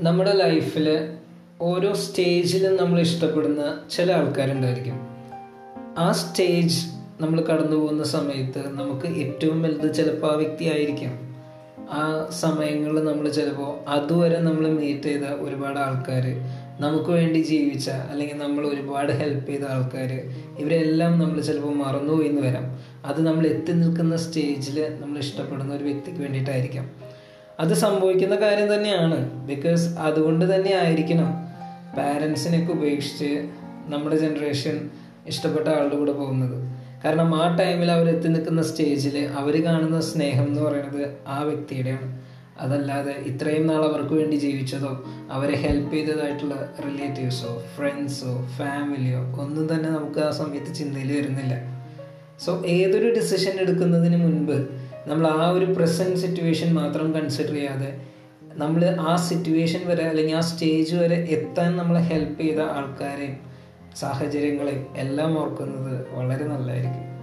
നമ്മുടെ ലൈഫിൽ ഓരോ സ്റ്റേജിലും നമ്മൾ ഇഷ്ടപ്പെടുന്ന ചില ആൾക്കാരുണ്ടായിരിക്കും. ആ സ്റ്റേജ് നമ്മൾ കടന്നു പോകുന്ന സമയത്ത് നമുക്ക് ഏറ്റവും വലുത് ചിലപ്പോൾ ആ വ്യക്തി ആയിരിക്കാം. ആ സമയങ്ങളിൽ നമ്മൾ ചിലപ്പോൾ അതുവരെ നമ്മൾ മീറ്റ് ചെയ്ത ഒരുപാട് ആൾക്കാർ നമുക്ക് വേണ്ടി ജീവിച്ച അല്ലെങ്കിൽ നമ്മൾ ഒരുപാട് ഹെൽപ്പ് ചെയ്ത ആൾക്കാർ ഇവരെല്ലാം നമ്മൾ ചിലപ്പോൾ മറന്നുപോയി എന്ന് വരാം. അത് നമ്മൾ എത്തി നിൽക്കുന്ന സ്റ്റേജിൽ നമ്മൾ ഇഷ്ടപ്പെടുന്ന ഒരു വ്യക്തിക്ക് വേണ്ടിയിട്ടായിരിക്കാം. അത് സംഭവിക്കുന്ന കാര്യം തന്നെയാണ്. ബിക്കോസ് അതുകൊണ്ട് തന്നെ ആയിരിക്കണം പാരൻസിനെയൊക്കെ ഉപേക്ഷിച്ച് നമ്മുടെ ജനറേഷൻ ഇഷ്ടപ്പെട്ട ആളുടെ കൂടെ പോകുന്നത്. കാരണം ആ ടൈമിൽ അവർ എത്തി നിൽക്കുന്ന സ്റ്റേജിൽ അവർ കാണുന്ന സ്നേഹം എന്ന് പറയുന്നത് ആ വ്യക്തിയുടെയാണ്. അതല്ലാതെ ഇത്രയും നാൾ അവർക്ക് വേണ്ടി ജീവിച്ചതോ അവരെ ഹെൽപ്പ് ചെയ്തതായിട്ടുള്ള റിലേറ്റീവ്സോ ഫ്രണ്ട്സോ ഫാമിലിയോ ഒന്നും തന്നെ നമുക്ക് ആ സമയത്ത് ചിന്തയിൽ വരുന്നില്ല. സോ ഏതൊരു ഡിസിഷൻ എടുക്കുന്നതിന് മുൻപ് നമ്മൾ ആ ഒരു പ്രസന്റ് സിറ്റുവേഷൻ മാത്രം കൺസിഡർ ചെയ്യാതെ നമ്മൾ ആ സിറ്റുവേഷൻ വരെ അല്ലെങ്കിൽ ആ സ്റ്റേജ് വരെ എത്താൻ നമ്മളെ ഹെൽപ്പ് ചെയ്ത ആൾക്കാരെയും സാഹചര്യങ്ങളെയും എല്ലാം ഓർക്കുന്നത് വളരെ നല്ലതാണ്